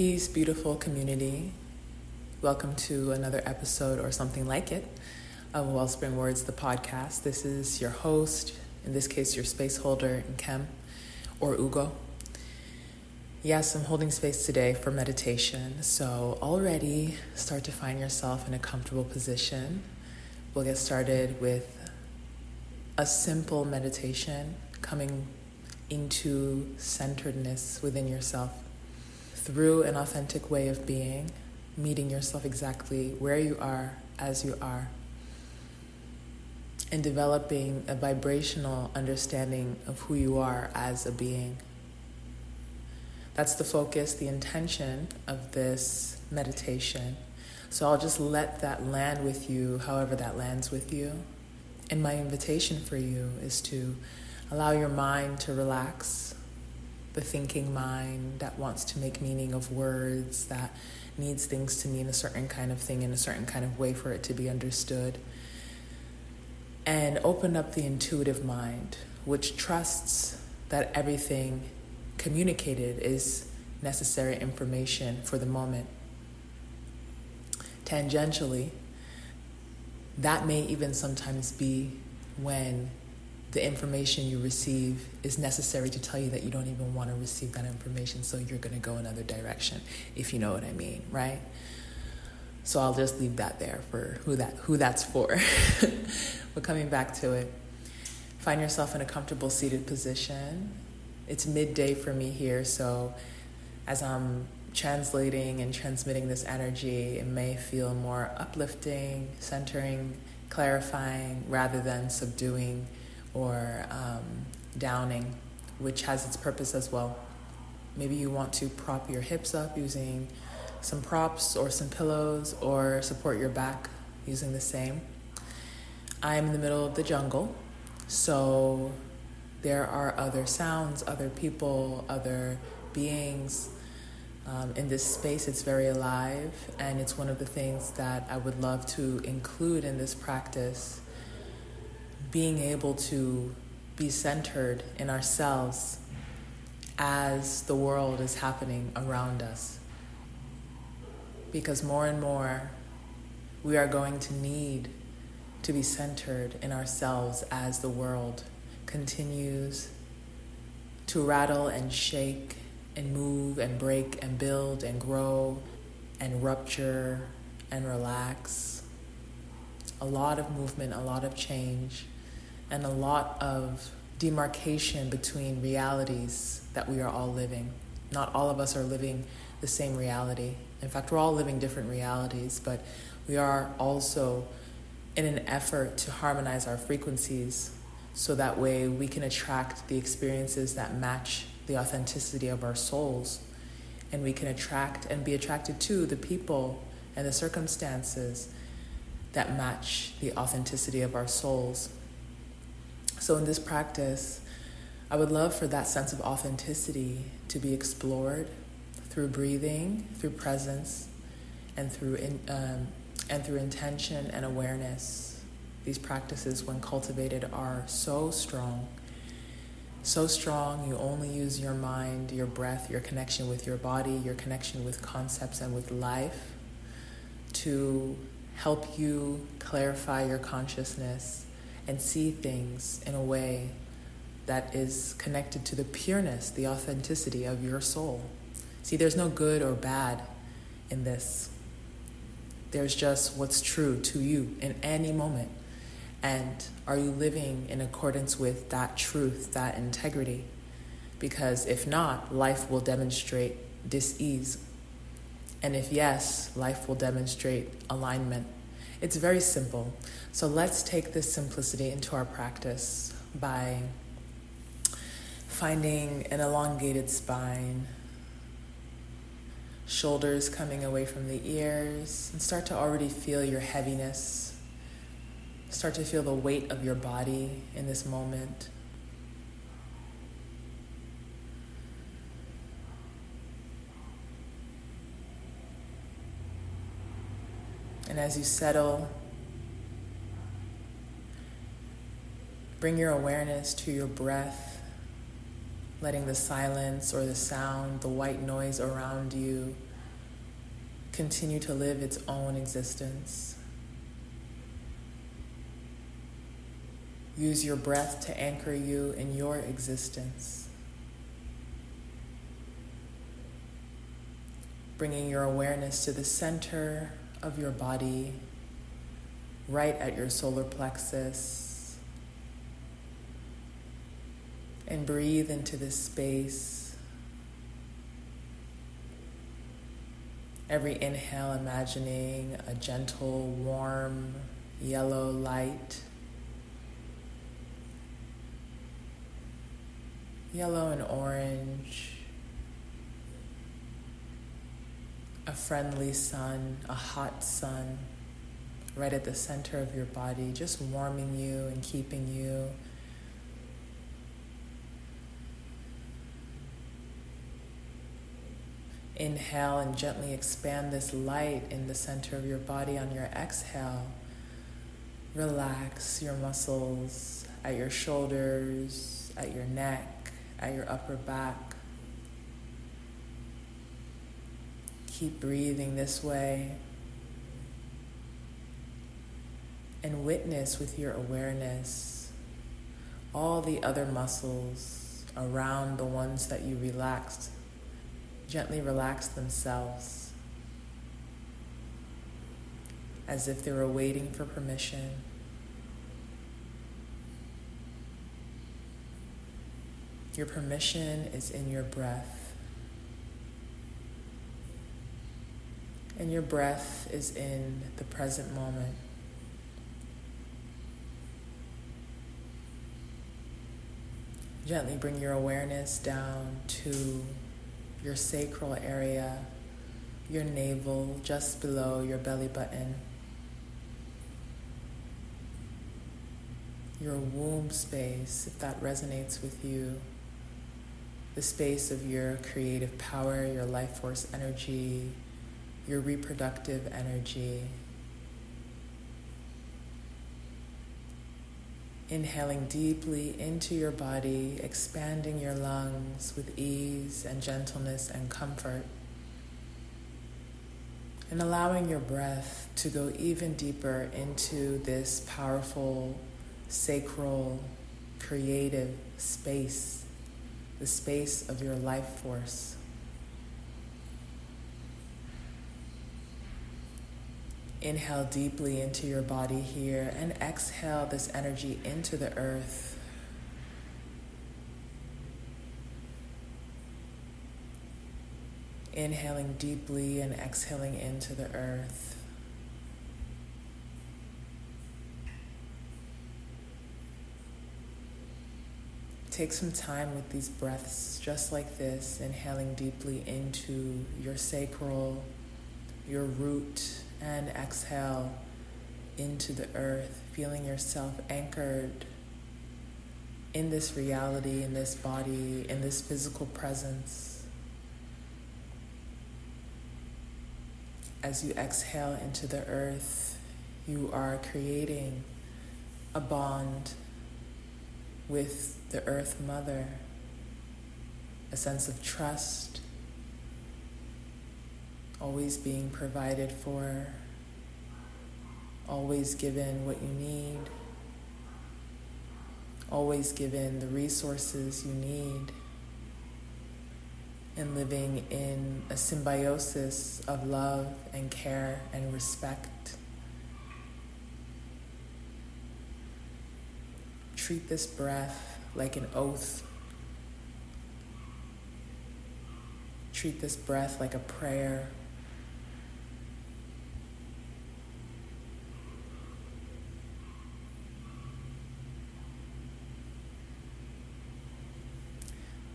Peace, beautiful community. Welcome to another episode or something like it of Wellspring Words, the podcast. This is your host, in this case, your space holder, Nkem or Ugo. Yes, I'm holding space today for meditation. So, already start to find yourself in a comfortable position. We'll get started with a simple meditation coming into centeredness within yourself through an authentic way of being, meeting yourself exactly where you are as you are, and developing a vibrational understanding of who you are as a being. That's the focus, the intention of this meditation. So I'll just let that land with you, however that lands with you. And my invitation for you is to allow your mind to relax the thinking mind that wants to make meaning of words, that needs things to mean a certain kind of thing in a certain kind of way for it to be understood. And open up the intuitive mind, which trusts that everything communicated is necessary information for the moment. Tangentially, that may even sometimes be when the information you receive is necessary to tell you that you don't even want to receive that information, so you're going to go another direction, if you know what I mean, right? So I'll just leave that there for who that who that's for. but coming back to it, find yourself in a comfortable seated position. It's midday for me here, so as I'm translating and transmitting this energy, it may feel more uplifting, centering, clarifying, rather than subduing or um, downing, which has its purpose as well. Maybe you want to prop your hips up using some props or some pillows, or support your back using the same. I'm in the middle of the jungle, so there are other sounds, other people, other beings. Um, in this space, it's very alive, and it's one of the things that I would love to include in this practice being able to be centered in ourselves as the world is happening around us. Because more and more, we are going to need to be centered in ourselves as the world continues to rattle and shake and move and break and build and grow and rupture and relax. A lot of movement, a lot of change and a lot of demarcation between realities that we are all living. Not all of us are living the same reality. In fact, we're all living different realities, but we are also in an effort to harmonize our frequencies so that way we can attract the experiences that match the authenticity of our souls. And we can attract and be attracted to the people and the circumstances that match the authenticity of our souls. So, in this practice, I would love for that sense of authenticity to be explored through breathing, through presence, and through in, um, and through intention and awareness. These practices, when cultivated, are so strong. So strong, you only use your mind, your breath, your connection with your body, your connection with concepts and with life to help you clarify your consciousness and see things in a way that is connected to the pureness, the authenticity of your soul. See, there's no good or bad in this. There's just what's true to you in any moment. And are you living in accordance with that truth, that integrity? Because if not, life will demonstrate dis-ease. And if yes, life will demonstrate alignment. It's very simple. So let's take this simplicity into our practice by finding an elongated spine, shoulders coming away from the ears, and start to already feel your heaviness. Start to feel the weight of your body in this moment. And as you settle, bring your awareness to your breath, letting the silence or the sound, the white noise around you continue to live its own existence. Use your breath to anchor you in your existence. Bringing your awareness to the center of your body, right at your solar plexus. And breathe into this space. Every inhale, imagining a gentle, warm, yellow light yellow and orange, a friendly sun, a hot sun right at the center of your body, just warming you and keeping you. Inhale and gently expand this light in the center of your body on your exhale. Relax your muscles at your shoulders, at your neck at your upper back. Keep breathing this way and witness with your awareness all the other muscles around the ones that you relaxed. Gently relax themselves as if they were waiting for permission. Your permission is in your breath. And your breath is in the present moment. Gently bring your awareness down to your sacral area, your navel, just below your belly button, your womb space, if that resonates with you. The space of your creative power, your life force energy, your reproductive energy. Inhaling deeply into your body, expanding your lungs with ease and gentleness and comfort. And allowing your breath to go even deeper into this powerful, sacral, creative space the space of your life force. Inhale deeply into your body here and exhale this energy into the earth. Inhaling deeply and exhaling into the earth. Take some time with these breaths, just like this, inhaling deeply into your sacral, your root, and exhale into the earth, feeling yourself anchored in this reality, in this body, in this physical presence. As you exhale into the earth, you are creating a bond with the Earth Mother, a sense of trust, always being provided for, always given what you need, always given the resources you need, and living in a symbiosis of love and care and respect. Treat this breath like an oath. Treat this breath like a prayer.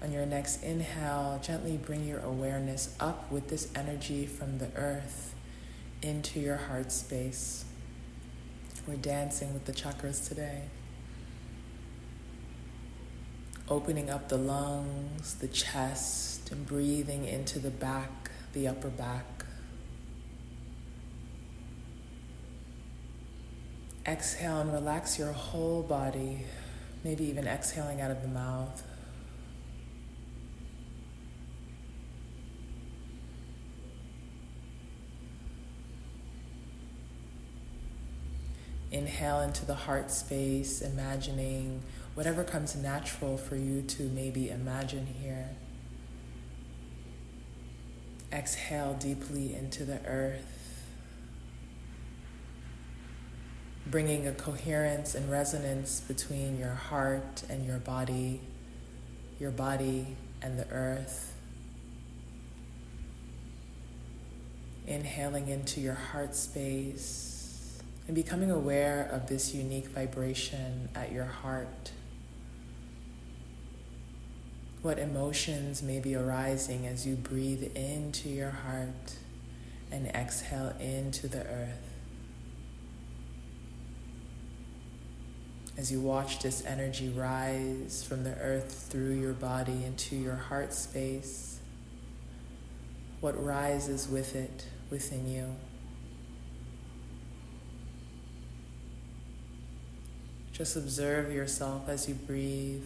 On your next inhale, gently bring your awareness up with this energy from the earth into your heart space. We're dancing with the chakras today opening up the lungs, the chest, and breathing into the back, the upper back. Exhale and relax your whole body, maybe even exhaling out of the mouth. Inhale into the heart space, imagining whatever comes natural for you to maybe imagine here. Exhale deeply into the earth, bringing a coherence and resonance between your heart and your body, your body and the earth. Inhaling into your heart space and becoming aware of this unique vibration at your heart. What emotions may be arising as you breathe into your heart and exhale into the earth. As you watch this energy rise from the earth through your body into your heart space, what rises with it within you? Just observe yourself as you breathe.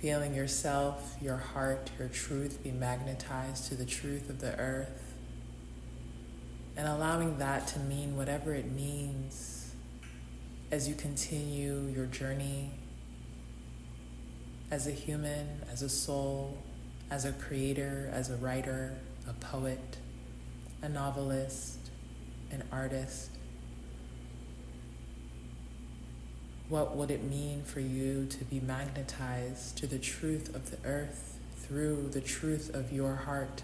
feeling yourself, your heart, your truth be magnetized to the truth of the earth, and allowing that to mean whatever it means as you continue your journey as a human, as a soul, as a creator, as a writer, a poet, a novelist, an artist. What would it mean for you to be magnetized to the truth of the earth through the truth of your heart?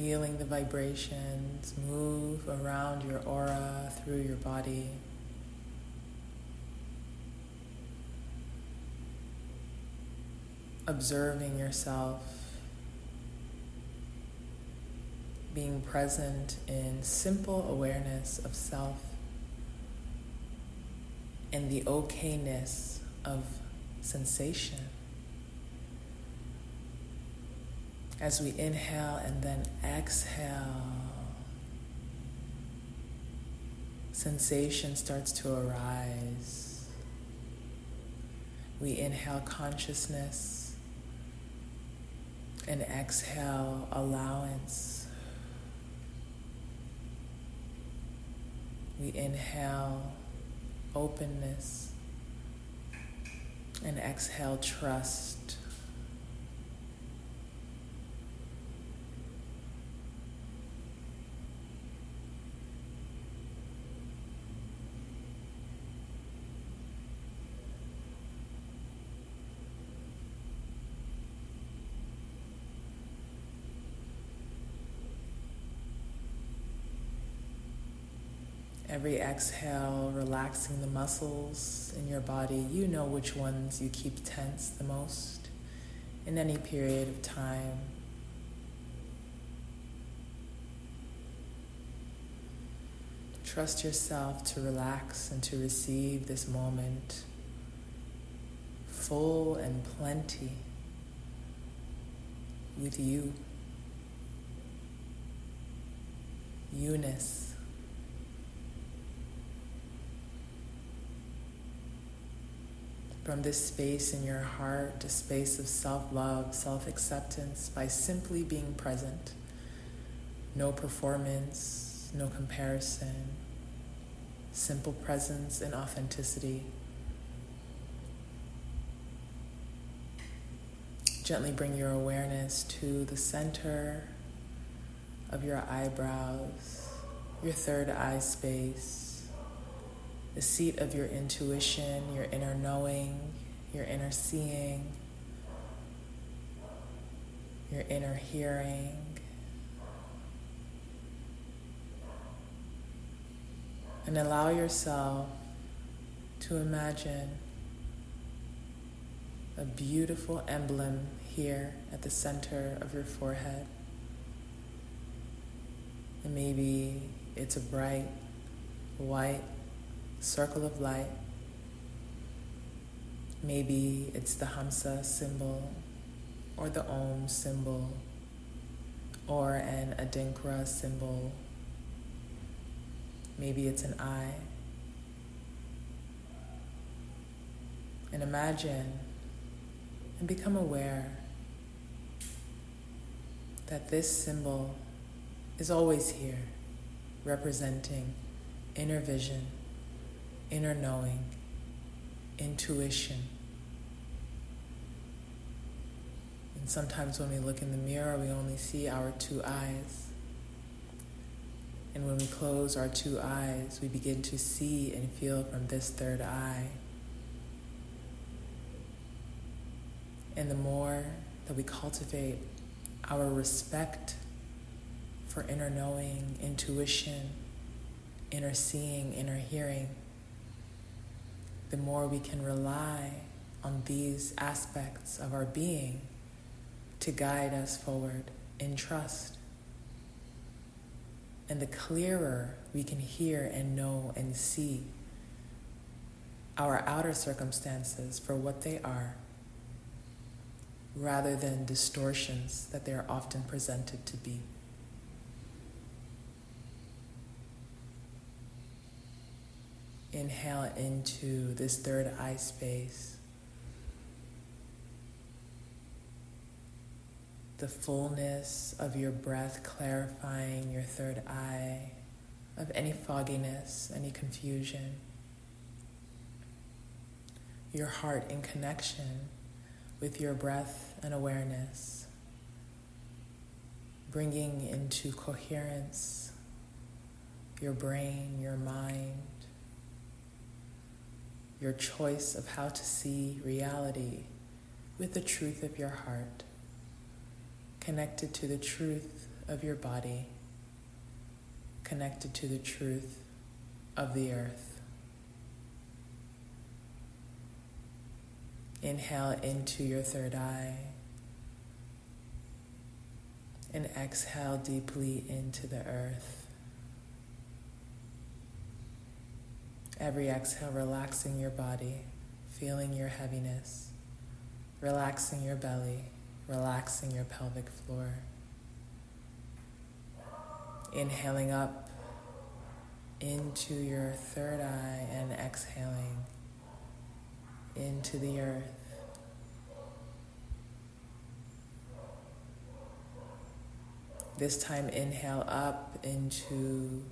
Feeling the vibrations move around your aura, through your body. observing yourself, being present in simple awareness of self and the okayness of sensation. As we inhale and then exhale, sensation starts to arise. We inhale consciousness and exhale allowance. We inhale openness and exhale trust. Every exhale, relaxing the muscles in your body. You know which ones you keep tense the most in any period of time. Trust yourself to relax and to receive this moment full and plenty with you. Eunice. From this space in your heart, a space of self love, self acceptance, by simply being present. No performance, no comparison, simple presence and authenticity. Gently bring your awareness to the center of your eyebrows, your third eye space the seat of your intuition, your inner knowing, your inner seeing, your inner hearing. And allow yourself to imagine a beautiful emblem here at the center of your forehead. And maybe it's a bright white circle of light. Maybe it's the Hamsa symbol or the Om symbol or an Adinkra symbol. Maybe it's an eye. And imagine and become aware that this symbol is always here, representing inner vision, inner knowing, intuition. And sometimes when we look in the mirror, we only see our two eyes. And when we close our two eyes, we begin to see and feel from this third eye. And the more that we cultivate our respect for inner knowing, intuition, inner seeing, inner hearing, the more we can rely on these aspects of our being to guide us forward in trust. And the clearer we can hear and know and see our outer circumstances for what they are rather than distortions that they are often presented to be. Inhale into this third eye space. The fullness of your breath clarifying your third eye of any fogginess, any confusion. Your heart in connection with your breath and awareness, bringing into coherence your brain, your mind, your choice of how to see reality with the truth of your heart, connected to the truth of your body, connected to the truth of the earth. Inhale into your third eye. And exhale deeply into the earth. Every exhale, relaxing your body, feeling your heaviness, relaxing your belly, relaxing your pelvic floor. Inhaling up into your third eye and exhaling into the earth. This time, inhale up into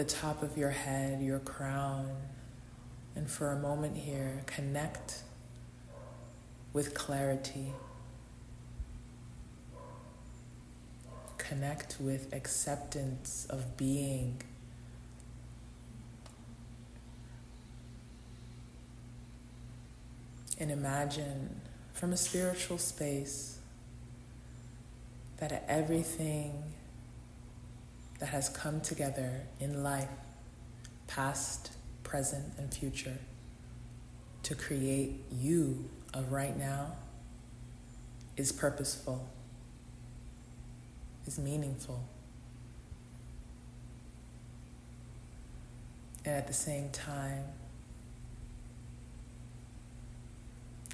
the top of your head, your crown. And for a moment here, connect with clarity. Connect with acceptance of being and imagine from a spiritual space that everything that has come together in life, past, present, and future, to create you of right now is purposeful, is meaningful. And at the same time,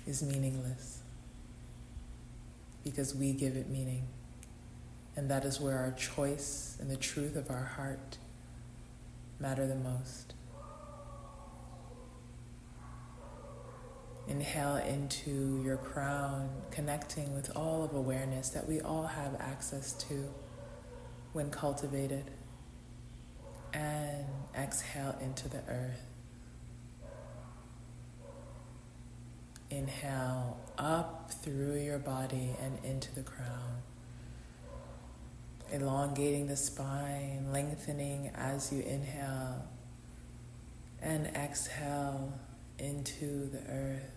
is meaningless because we give it meaning. And that is where our choice and the truth of our heart matter the most. Inhale into your crown, connecting with all of awareness that we all have access to when cultivated. And exhale into the earth. Inhale up through your body and into the crown. Elongating the spine, lengthening as you inhale, and exhale into the earth.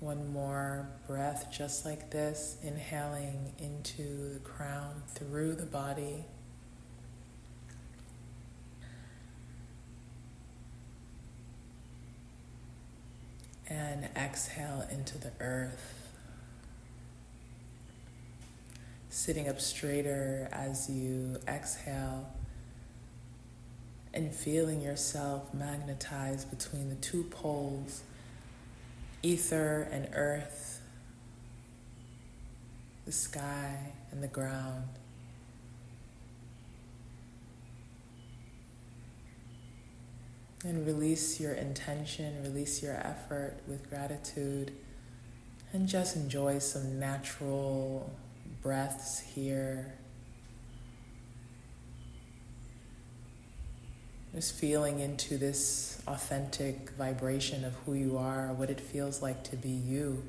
One more breath, just like this, inhaling into the crown through the body. And exhale into the earth. Sitting up straighter as you exhale and feeling yourself magnetized between the two poles ether and earth, the sky and the ground. And release your intention, release your effort with gratitude, and just enjoy some natural breaths here. Just feeling into this authentic vibration of who you are, what it feels like to be you.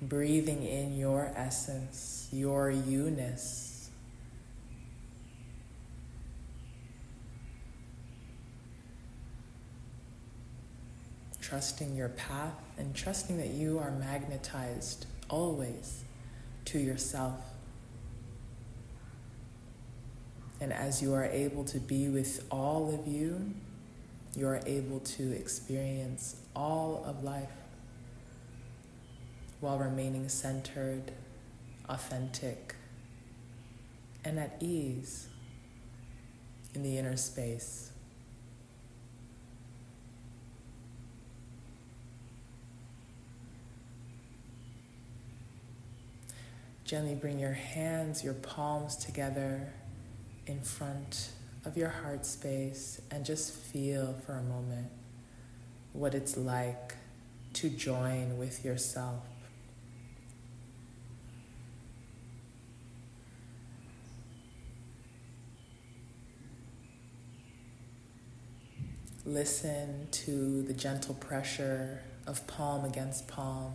Breathing in your essence, your you ness. Trusting your path and trusting that you are magnetized always to yourself. And as you are able to be with all of you, you are able to experience all of life while remaining centered, authentic, and at ease in the inner space. Gently bring your hands, your palms together in front of your heart space and just feel for a moment what it's like to join with yourself. Listen to the gentle pressure of palm against palm.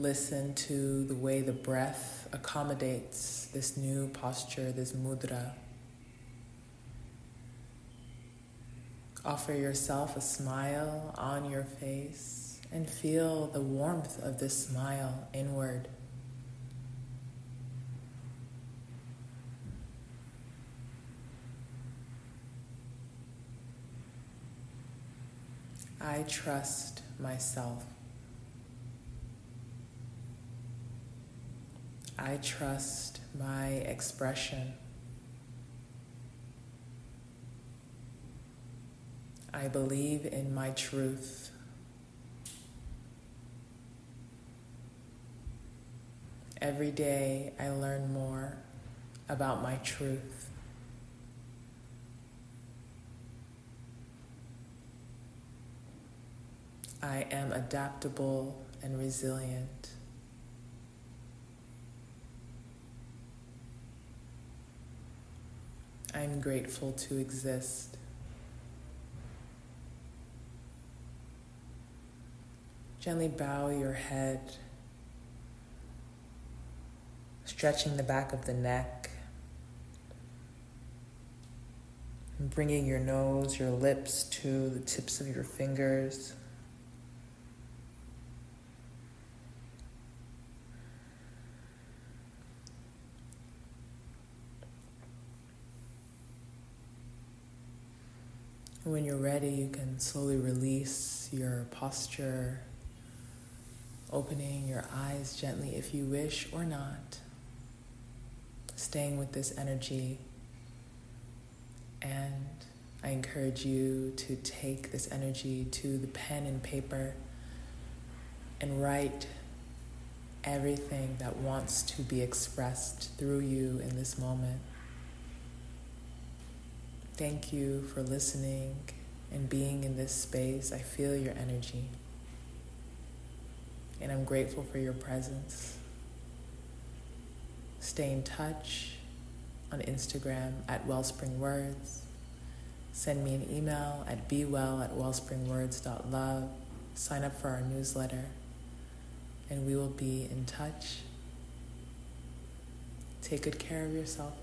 Listen to the way the breath accommodates this new posture, this mudra. Offer yourself a smile on your face and feel the warmth of this smile inward. I trust myself. I trust my expression. I believe in my truth. Every day I learn more about my truth. I am adaptable and resilient. I'm grateful to exist. Gently bow your head, stretching the back of the neck, bringing your nose, your lips to the tips of your fingers. When you're ready, you can slowly release your posture, opening your eyes gently if you wish or not, staying with this energy. And I encourage you to take this energy to the pen and paper and write everything that wants to be expressed through you in this moment. Thank you for listening and being in this space. I feel your energy. And I'm grateful for your presence. Stay in touch on Instagram at Wellspring Words. Send me an email at bewell at wellspringwords.love. Sign up for our newsletter, and we will be in touch. Take good care of yourself.